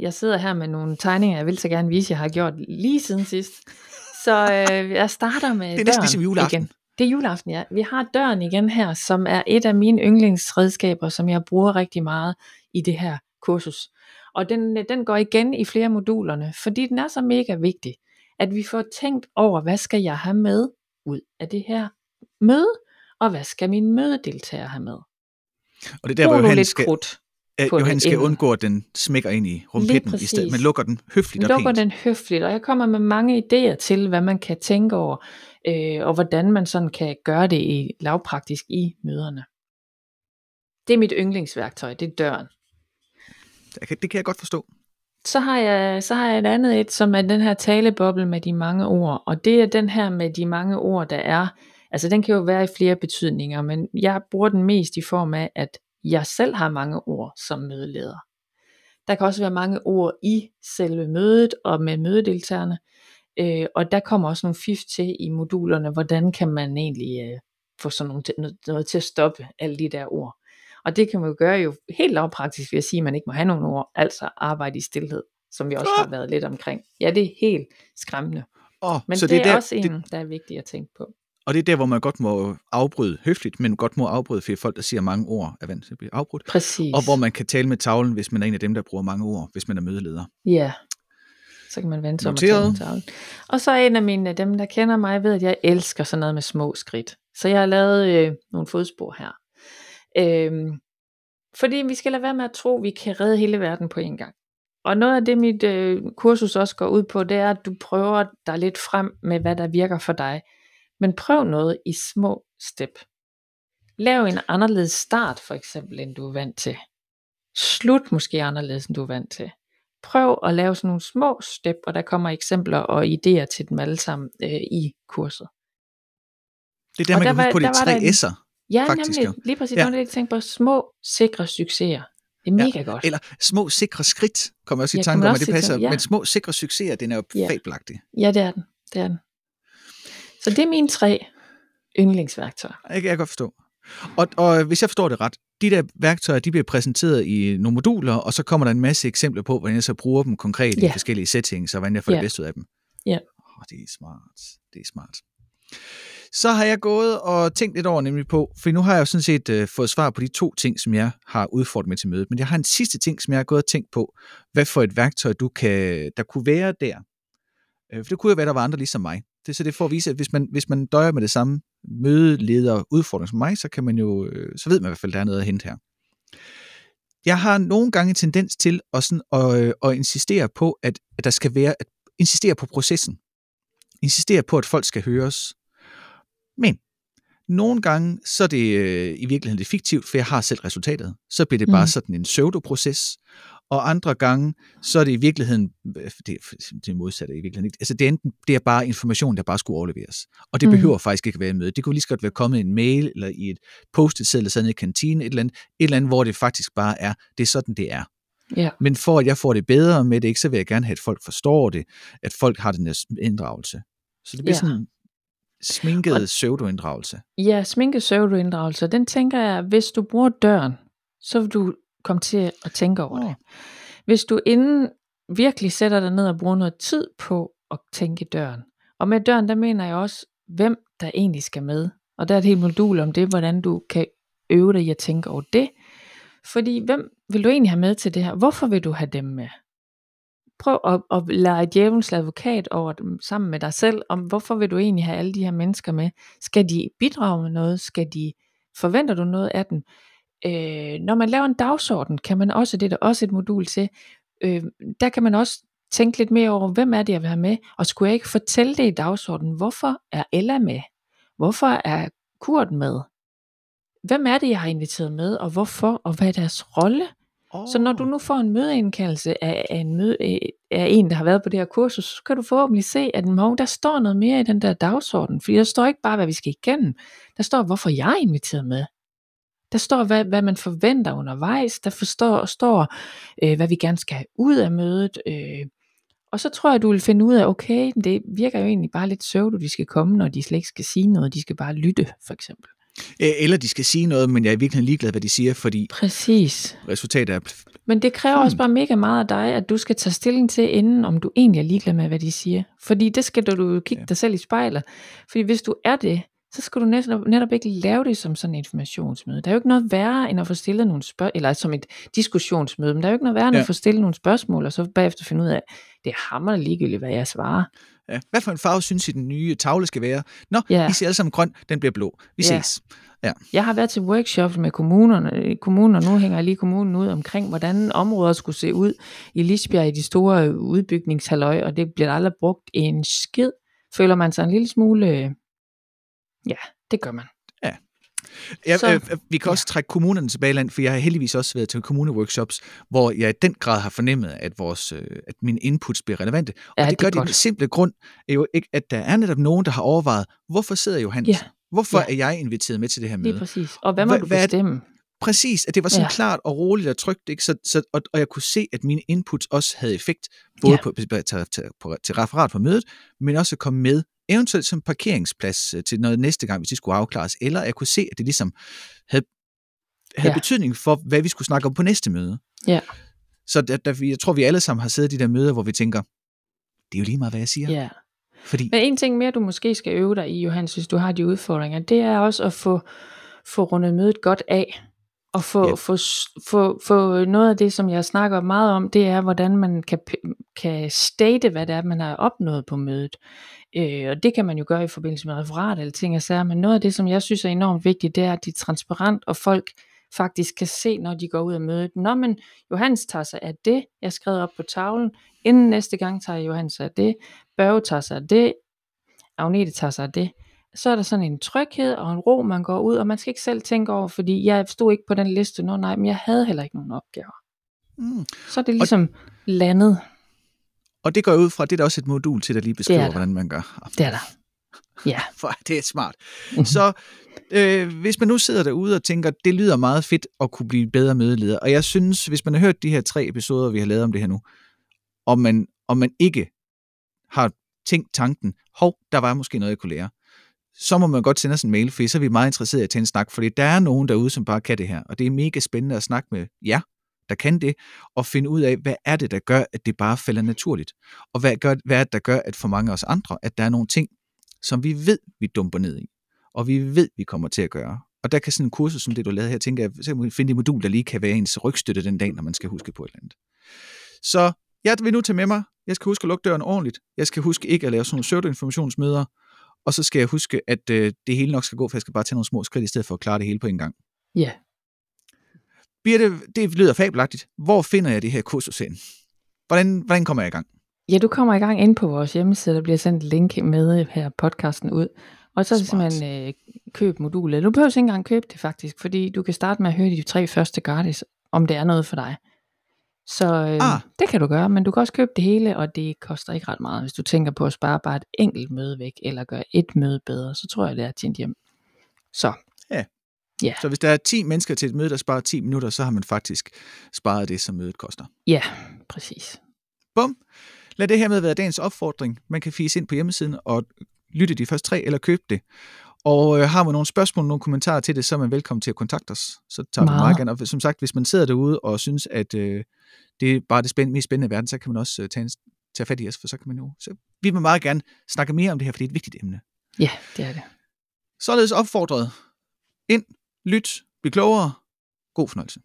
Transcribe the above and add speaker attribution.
Speaker 1: jeg sidder her med nogle tegninger, jeg vil så gerne vise, jeg har gjort lige siden sidst. Så øh, jeg starter med
Speaker 2: Det er næsten ligesom juleaften.
Speaker 1: igen. Det er juleaften, ja. Vi har døren igen her, som er et af mine yndlingsredskaber, som jeg bruger rigtig meget i det her kursus. Og den, øh, den går igen i flere modulerne, fordi den er så mega vigtig, at vi får tænkt over, hvad skal jeg have med ud af det her møde, og hvad skal mine mødedeltagere have med.
Speaker 2: Og det er der,
Speaker 1: Brug
Speaker 2: hvor
Speaker 1: nu
Speaker 2: Johan
Speaker 1: lidt
Speaker 2: skal,
Speaker 1: krudt.
Speaker 2: Øh,
Speaker 1: på
Speaker 2: Johan
Speaker 1: det
Speaker 2: skal
Speaker 1: inden.
Speaker 2: undgå, at den smækker ind i rumpetten i stedet. Man lukker den høfligt og
Speaker 1: lukker
Speaker 2: pænt.
Speaker 1: den høfligt, og jeg kommer med mange idéer til, hvad man kan tænke over, øh, og hvordan man sådan kan gøre det i lavpraktisk i møderne. Det er mit yndlingsværktøj, det er døren.
Speaker 2: Det kan, det kan jeg godt forstå.
Speaker 1: Så har, jeg, så har jeg et andet et, som er den her taleboble med de mange ord, og det er den her med de mange ord, der er, altså den kan jo være i flere betydninger, men jeg bruger den mest i form af, at jeg selv har mange ord som mødeleder. Der kan også være mange ord i selve mødet og med mødedeltagerne, øh, og der kommer også nogle fif til i modulerne, hvordan kan man egentlig øh, få sådan nogle, noget, noget til at stoppe alle de der ord. Og det kan man jo gøre jo helt lavpraktisk ved at sige, at man ikke må have nogen ord, altså arbejde i stillhed, som vi også har været lidt omkring. Ja, det er helt skræmmende.
Speaker 2: Oh,
Speaker 1: Men
Speaker 2: så
Speaker 1: det, det er
Speaker 2: der,
Speaker 1: også en,
Speaker 2: det,
Speaker 1: der er vigtig at tænke på.
Speaker 2: Og det er der, hvor man godt må afbryde høfligt, men godt må afbryde, for folk, der siger mange ord, er vant til at blive afbrudt.
Speaker 1: Præcis.
Speaker 2: Og hvor man kan tale med tavlen, hvis man er en af dem, der bruger mange ord, hvis man er mødeleder.
Speaker 1: Ja, så kan man vente om at tale med tavlen. Og så er en af mine, dem der kender mig, ved at jeg elsker sådan noget med små skridt. Så jeg har lavet øh, nogle fodspor her. Øhm, fordi vi skal lade være med at tro, at vi kan redde hele verden på en gang. Og noget af det, mit øh, kursus også går ud på, det er, at du prøver dig lidt frem med, hvad der virker for dig. Men prøv noget i små step. Lav en anderledes start, for eksempel, end du er vant til. Slut måske anderledes, end du er vant til. Prøv at lave sådan nogle små step, og der kommer eksempler og idéer til dem alle sammen øh, i kurset.
Speaker 2: Det er der,
Speaker 1: Og
Speaker 2: man
Speaker 1: der
Speaker 2: kan huske på de tre
Speaker 1: en-
Speaker 2: S'er.
Speaker 1: Ja,
Speaker 2: Faktisk
Speaker 1: nemlig,
Speaker 2: jo.
Speaker 1: lige præcis,
Speaker 2: Ja.
Speaker 1: ja. noget, jeg tænker på små, sikre succeser. Det er
Speaker 2: Ja,
Speaker 1: mega godt.
Speaker 2: Eller små, sikre skridt, kommer jeg også i
Speaker 1: Ja,
Speaker 2: tanke om, at det passer.
Speaker 1: sådan, ja.
Speaker 2: Men små, sikre succeser, den er jo
Speaker 1: Ja.
Speaker 2: fabelagtig.
Speaker 1: Ja, det er den. Det er den. Så det er mine tre yndlingsværktøjer.
Speaker 2: Det kan jeg godt forstå. Og, og hvis jeg forstår det ret, de der værktøjer, de bliver præsenteret i nogle moduler, og så kommer der en masse eksempler på, hvordan jeg så bruger dem konkret i
Speaker 1: Ja.
Speaker 2: forskellige settings, og hvordan jeg får det
Speaker 1: Ja.
Speaker 2: bedste ud af dem.
Speaker 1: Ja.
Speaker 2: Oh, det er smart. Det er smart. Så har jeg gået og tænkt lidt over nemlig på, for nu har jeg jo sådan set øh, fået svar på de to ting, som jeg har udfordret med til mødet, men jeg har en sidste ting, som jeg har gået og tænkt på, hvad for et værktøj, du kan, der kunne være der. Øh, for det kunne jo være, der var andre ligesom mig. Det er så det for at vise, at hvis man, hvis man døjer med det samme mødeleder udfordring som mig, så kan man jo, øh, så ved man i hvert fald, der er noget at hente her. Jeg har nogle gange en tendens til at, sådan, at, øh, at insistere på, at, at der skal være, at insistere på processen. Insistere på, at folk skal høres. Men nogle gange, så er det øh, i virkeligheden det fiktivt, for jeg har selv resultatet. Så bliver det bare
Speaker 1: Mm.
Speaker 2: sådan en pseudoproces. Og andre gange, så er det i virkeligheden, øh, det, det modsatte i virkeligheden ikke. Altså det er, enten, det er bare information, der bare skulle overleveres. Og det
Speaker 1: Mm.
Speaker 2: behøver faktisk ikke være i møde. Det kunne lige så godt være kommet i en mail, eller i et post-it seddel, eller sådan i kantinen, et eller, andet, et eller andet, hvor det faktisk bare er, det er sådan, det er.
Speaker 1: Ja.
Speaker 2: Men for at jeg får det bedre med det, ikke, så vil jeg gerne have, at folk forstår det, at folk har den her inddragelse. Så det bliver
Speaker 1: Ja.
Speaker 2: sådan sminket pseudo-inddragelse.
Speaker 1: Ja, sminke pseudoinddragelse, den tænker jeg, hvis du bruger døren, så vil du komme til at tænke over det. Hvis du inden virkelig sætter dig ned og bruger noget tid på at tænke døren, og med døren, der mener jeg også, hvem der egentlig skal med. Og der er et helt modul om det, hvordan du kan øve dig i at tænke over det. Fordi hvem vil du egentlig have med til det her? Hvorfor vil du have dem med? Prøv at, at lege djævelens advokat over dem sammen med dig selv, om hvorfor vil du egentlig have alle de her mennesker med? Skal de bidrage med noget? Skal de, forventer du noget af dem? Øh, når man laver en dagsorden, kan man også, det er der også et modul til, øh, der kan man også tænke lidt mere over, hvem er det, jeg vil have med? Og skulle jeg ikke fortælle det i dagsordenen? Hvorfor er Ella med? Hvorfor er Kurt med? Hvem er det, jeg har inviteret med, og hvorfor, og hvad er deres rolle?
Speaker 2: Oh.
Speaker 1: Så når du nu får en mødeindkaldelse af, af, en, møde, af en, der har været på det her kursus, så kan du forhåbentlig se, at Mov, der står noget mere i den der dagsorden. Fordi der står ikke bare, hvad vi skal igennem. Der står, hvorfor jeg er inviteret med. Der står, hvad, hvad man forventer undervejs. Der forstår, står, øh, hvad vi gerne skal have ud af mødet. Øh. Og så tror jeg, du vil finde ud af, okay, det virker jo egentlig bare lidt søvd, at de skal komme, når de slet ikke skal sige noget. De skal bare lytte, for eksempel.
Speaker 2: Eller de skal sige noget, men jeg er virkelig ligeglad, hvad de siger, fordi
Speaker 1: Præcis.
Speaker 2: resultatet er...
Speaker 1: Men det kræver
Speaker 2: Hmm.
Speaker 1: også bare mega meget af dig, at du skal tage stilling til inden, om du egentlig er ligeglad med, hvad de siger. Fordi det skal du, du kigge
Speaker 2: ja.
Speaker 1: dig selv i spejlet. Fordi hvis du er det, så skal du netop, netop ikke lave det som sådan et informationsmøde. Der er jo ikke noget værre, end at få stillet nogle spørgsmål, eller som et diskussionsmøde, men der er jo ikke noget værre, end
Speaker 2: Ja.
Speaker 1: at få stillet nogle spørgsmål, og så bagefter finde ud af, det er hammerende ligegyldigt, hvad jeg svarer.
Speaker 2: Ja. Hvad for en farve synes I, den nye tavle skal være? Nå,
Speaker 1: Ja.
Speaker 2: I siger alle sammen grøn, den bliver blå. Vi
Speaker 1: Ja.
Speaker 2: ses.
Speaker 1: Jeg har været til workshops med kommunerne, kommuner, nu hænger jeg lige kommunen ud omkring, hvordan områder skulle se ud i Lisbjerg i de store udbygningshalløj, og det bliver aldrig brugt en skid. Føler man sig en lille smule... Ja, det gør man.
Speaker 2: Ja,
Speaker 1: Så-
Speaker 2: øh, vi kan også trække kommunerne tilbage land, for jeg har heldigvis også været til kommuneworkshops, hvor jeg i den grad har fornemmet, at, vores, øh, at mine inputs bliver relevante. Og
Speaker 1: Ja,
Speaker 2: det
Speaker 1: det
Speaker 2: gør de af
Speaker 1: godt.
Speaker 2: den simple grund, er jo ikke, at der er netop nogen, der har overvejet, hvorfor sidder Johannes?
Speaker 1: Ja.
Speaker 2: Hvorfor
Speaker 1: Ja.
Speaker 2: er jeg inviteret med til det her
Speaker 1: Lige
Speaker 2: møde?
Speaker 1: præcis. Og hvad må
Speaker 2: Hvad-
Speaker 1: du
Speaker 2: hvad det-
Speaker 1: bestemme?
Speaker 2: Præcis, at det var sådan ja.
Speaker 1: Ja.
Speaker 2: klart og roligt og trygt, ikke? Så, så, og, og jeg kunne se, at mine inputs også havde effekt, både
Speaker 1: Ja.
Speaker 2: på, til, til, på, til referat på mødet, men også at komme med, eventuelt som parkeringsplads øh, til noget næste gang, hvis det skulle afklares, eller jeg kunne se, at det ligesom havde, havde ja. Betydning for, hvad vi skulle snakke om på næste møde.
Speaker 1: Ja.
Speaker 2: Så der, der, jeg tror, vi alle sammen har siddet i de der møder, hvor vi tænker, det er jo lige meget, hvad jeg siger.
Speaker 1: Ja.
Speaker 2: Fordi,
Speaker 1: Men en ting mere, du måske skal øve dig i, Johannes, hvis du har de udfordringer, det er også at få, få rundet mødet godt af. Og få,
Speaker 2: ja.
Speaker 1: få, få, få noget af det, som jeg snakker meget om, det er, hvordan man kan, kan state, hvad det er, man har opnået på mødet. Øh, og det kan man jo gøre i forbindelse med referat eller ting og sager, men noget af det, som jeg synes er enormt vigtigt, det er, at de er transparent, og folk faktisk kan se, når de går ud af mødet. Nå, men Johannes tager sig af det, jeg skrev op på tavlen, inden næste gang tager Johannes sig af det, Børge tager sig af det, Agnete tager sig af det, så er der sådan en tryghed og en ro, man går ud, og man skal ikke selv tænke over, fordi jeg stod ikke på den liste, nå nej, men jeg havde heller ikke nogen opgaver.
Speaker 2: mm,
Speaker 1: Så er det ligesom landet,
Speaker 2: og det går ud fra, det er der også et modul til, der lige beskriver,
Speaker 1: der.
Speaker 2: hvordan man gør.
Speaker 1: det er der. Ja,
Speaker 2: For det er smart. Så øh, hvis man nu sidder derude og tænker, det lyder meget fedt at kunne blive bedre mødeleder, og jeg synes, hvis man har hørt de her tre episoder, vi har lavet om det her nu, og man, og man ikke har tænkt tanken, hov, der var måske noget, jeg kunne lære, så må man godt sende os en mail, for så er vi meget interesserede i at tage en snak, fordi der er nogen derude, som bare kan det her, og det er mega spændende at snakke med jer, der kan det, og finde ud af, hvad er det, der gør, at det bare falder naturligt, og hvad, gør, hvad er det, der gør, at for mange af os andre, at der er nogle ting, som vi ved, vi dumper ned i, og vi ved, vi kommer til at gøre. Og der kan sådan en kursus som det, du lavede her, tænker jeg, så kan man finde et modul, der lige kan være ens rygstøtte den dag, når man skal huske på et eller andet. Så jeg vil nu tage med mig, jeg skal huske at lukke døren ordentligt, jeg skal huske ikke at lave sådan nogle pseudoinformationsmøder, og så skal jeg huske, at øh, det hele nok skal gå, for jeg skal bare tage nogle små skridt, i stedet for at klare det hele på en gang.
Speaker 1: ja.
Speaker 2: Birte, det lyder fabelagtigt. Hvor finder jeg det her kursus hen? Hvordan, hvordan kommer jeg i gang?
Speaker 1: Ja, du kommer i gang ind på vores hjemmeside, der bliver sendt link med her podcasten ud. Og så er det
Speaker 2: Smart.
Speaker 1: simpelthen øh, køb modulet. Du behøver ikke engang købe det faktisk, fordi du kan starte med at høre de tre første gratis, om det er noget for dig. Så øh, Ah. det kan du gøre, men du kan også købe det hele, og det koster ikke ret meget. Hvis du tænker på at spare bare et enkelt møde væk, eller gøre et møde bedre, så tror jeg, det er tjent hjem. Så
Speaker 2: Så hvis der er 10 mennesker til et møde, der sparer 10 minutter, så har man faktisk sparet det, som mødet koster.
Speaker 1: ja, præcis.
Speaker 2: Bum. Lad det her med være dagens opfordring. Man kan fise ind på hjemmesiden og lytte de første tre, eller købe det. Og øh, har man nogle spørgsmål, nogle kommentarer til det, så er man velkommen til at kontakte os. Så tager vi
Speaker 1: Meget.
Speaker 2: meget gerne. Og som sagt, hvis man sidder derude og synes, at øh, det er bare det spændende, mest spændende i verden, så kan man også øh, tage, en, tage fat i os, for så kan man jo... Så vi vil meget gerne snakke mere om det her, for det er et vigtigt emne.
Speaker 1: Ja, det er det.
Speaker 2: Således opfordret. Ind, lyt, bliv klogere. God fornøjelse.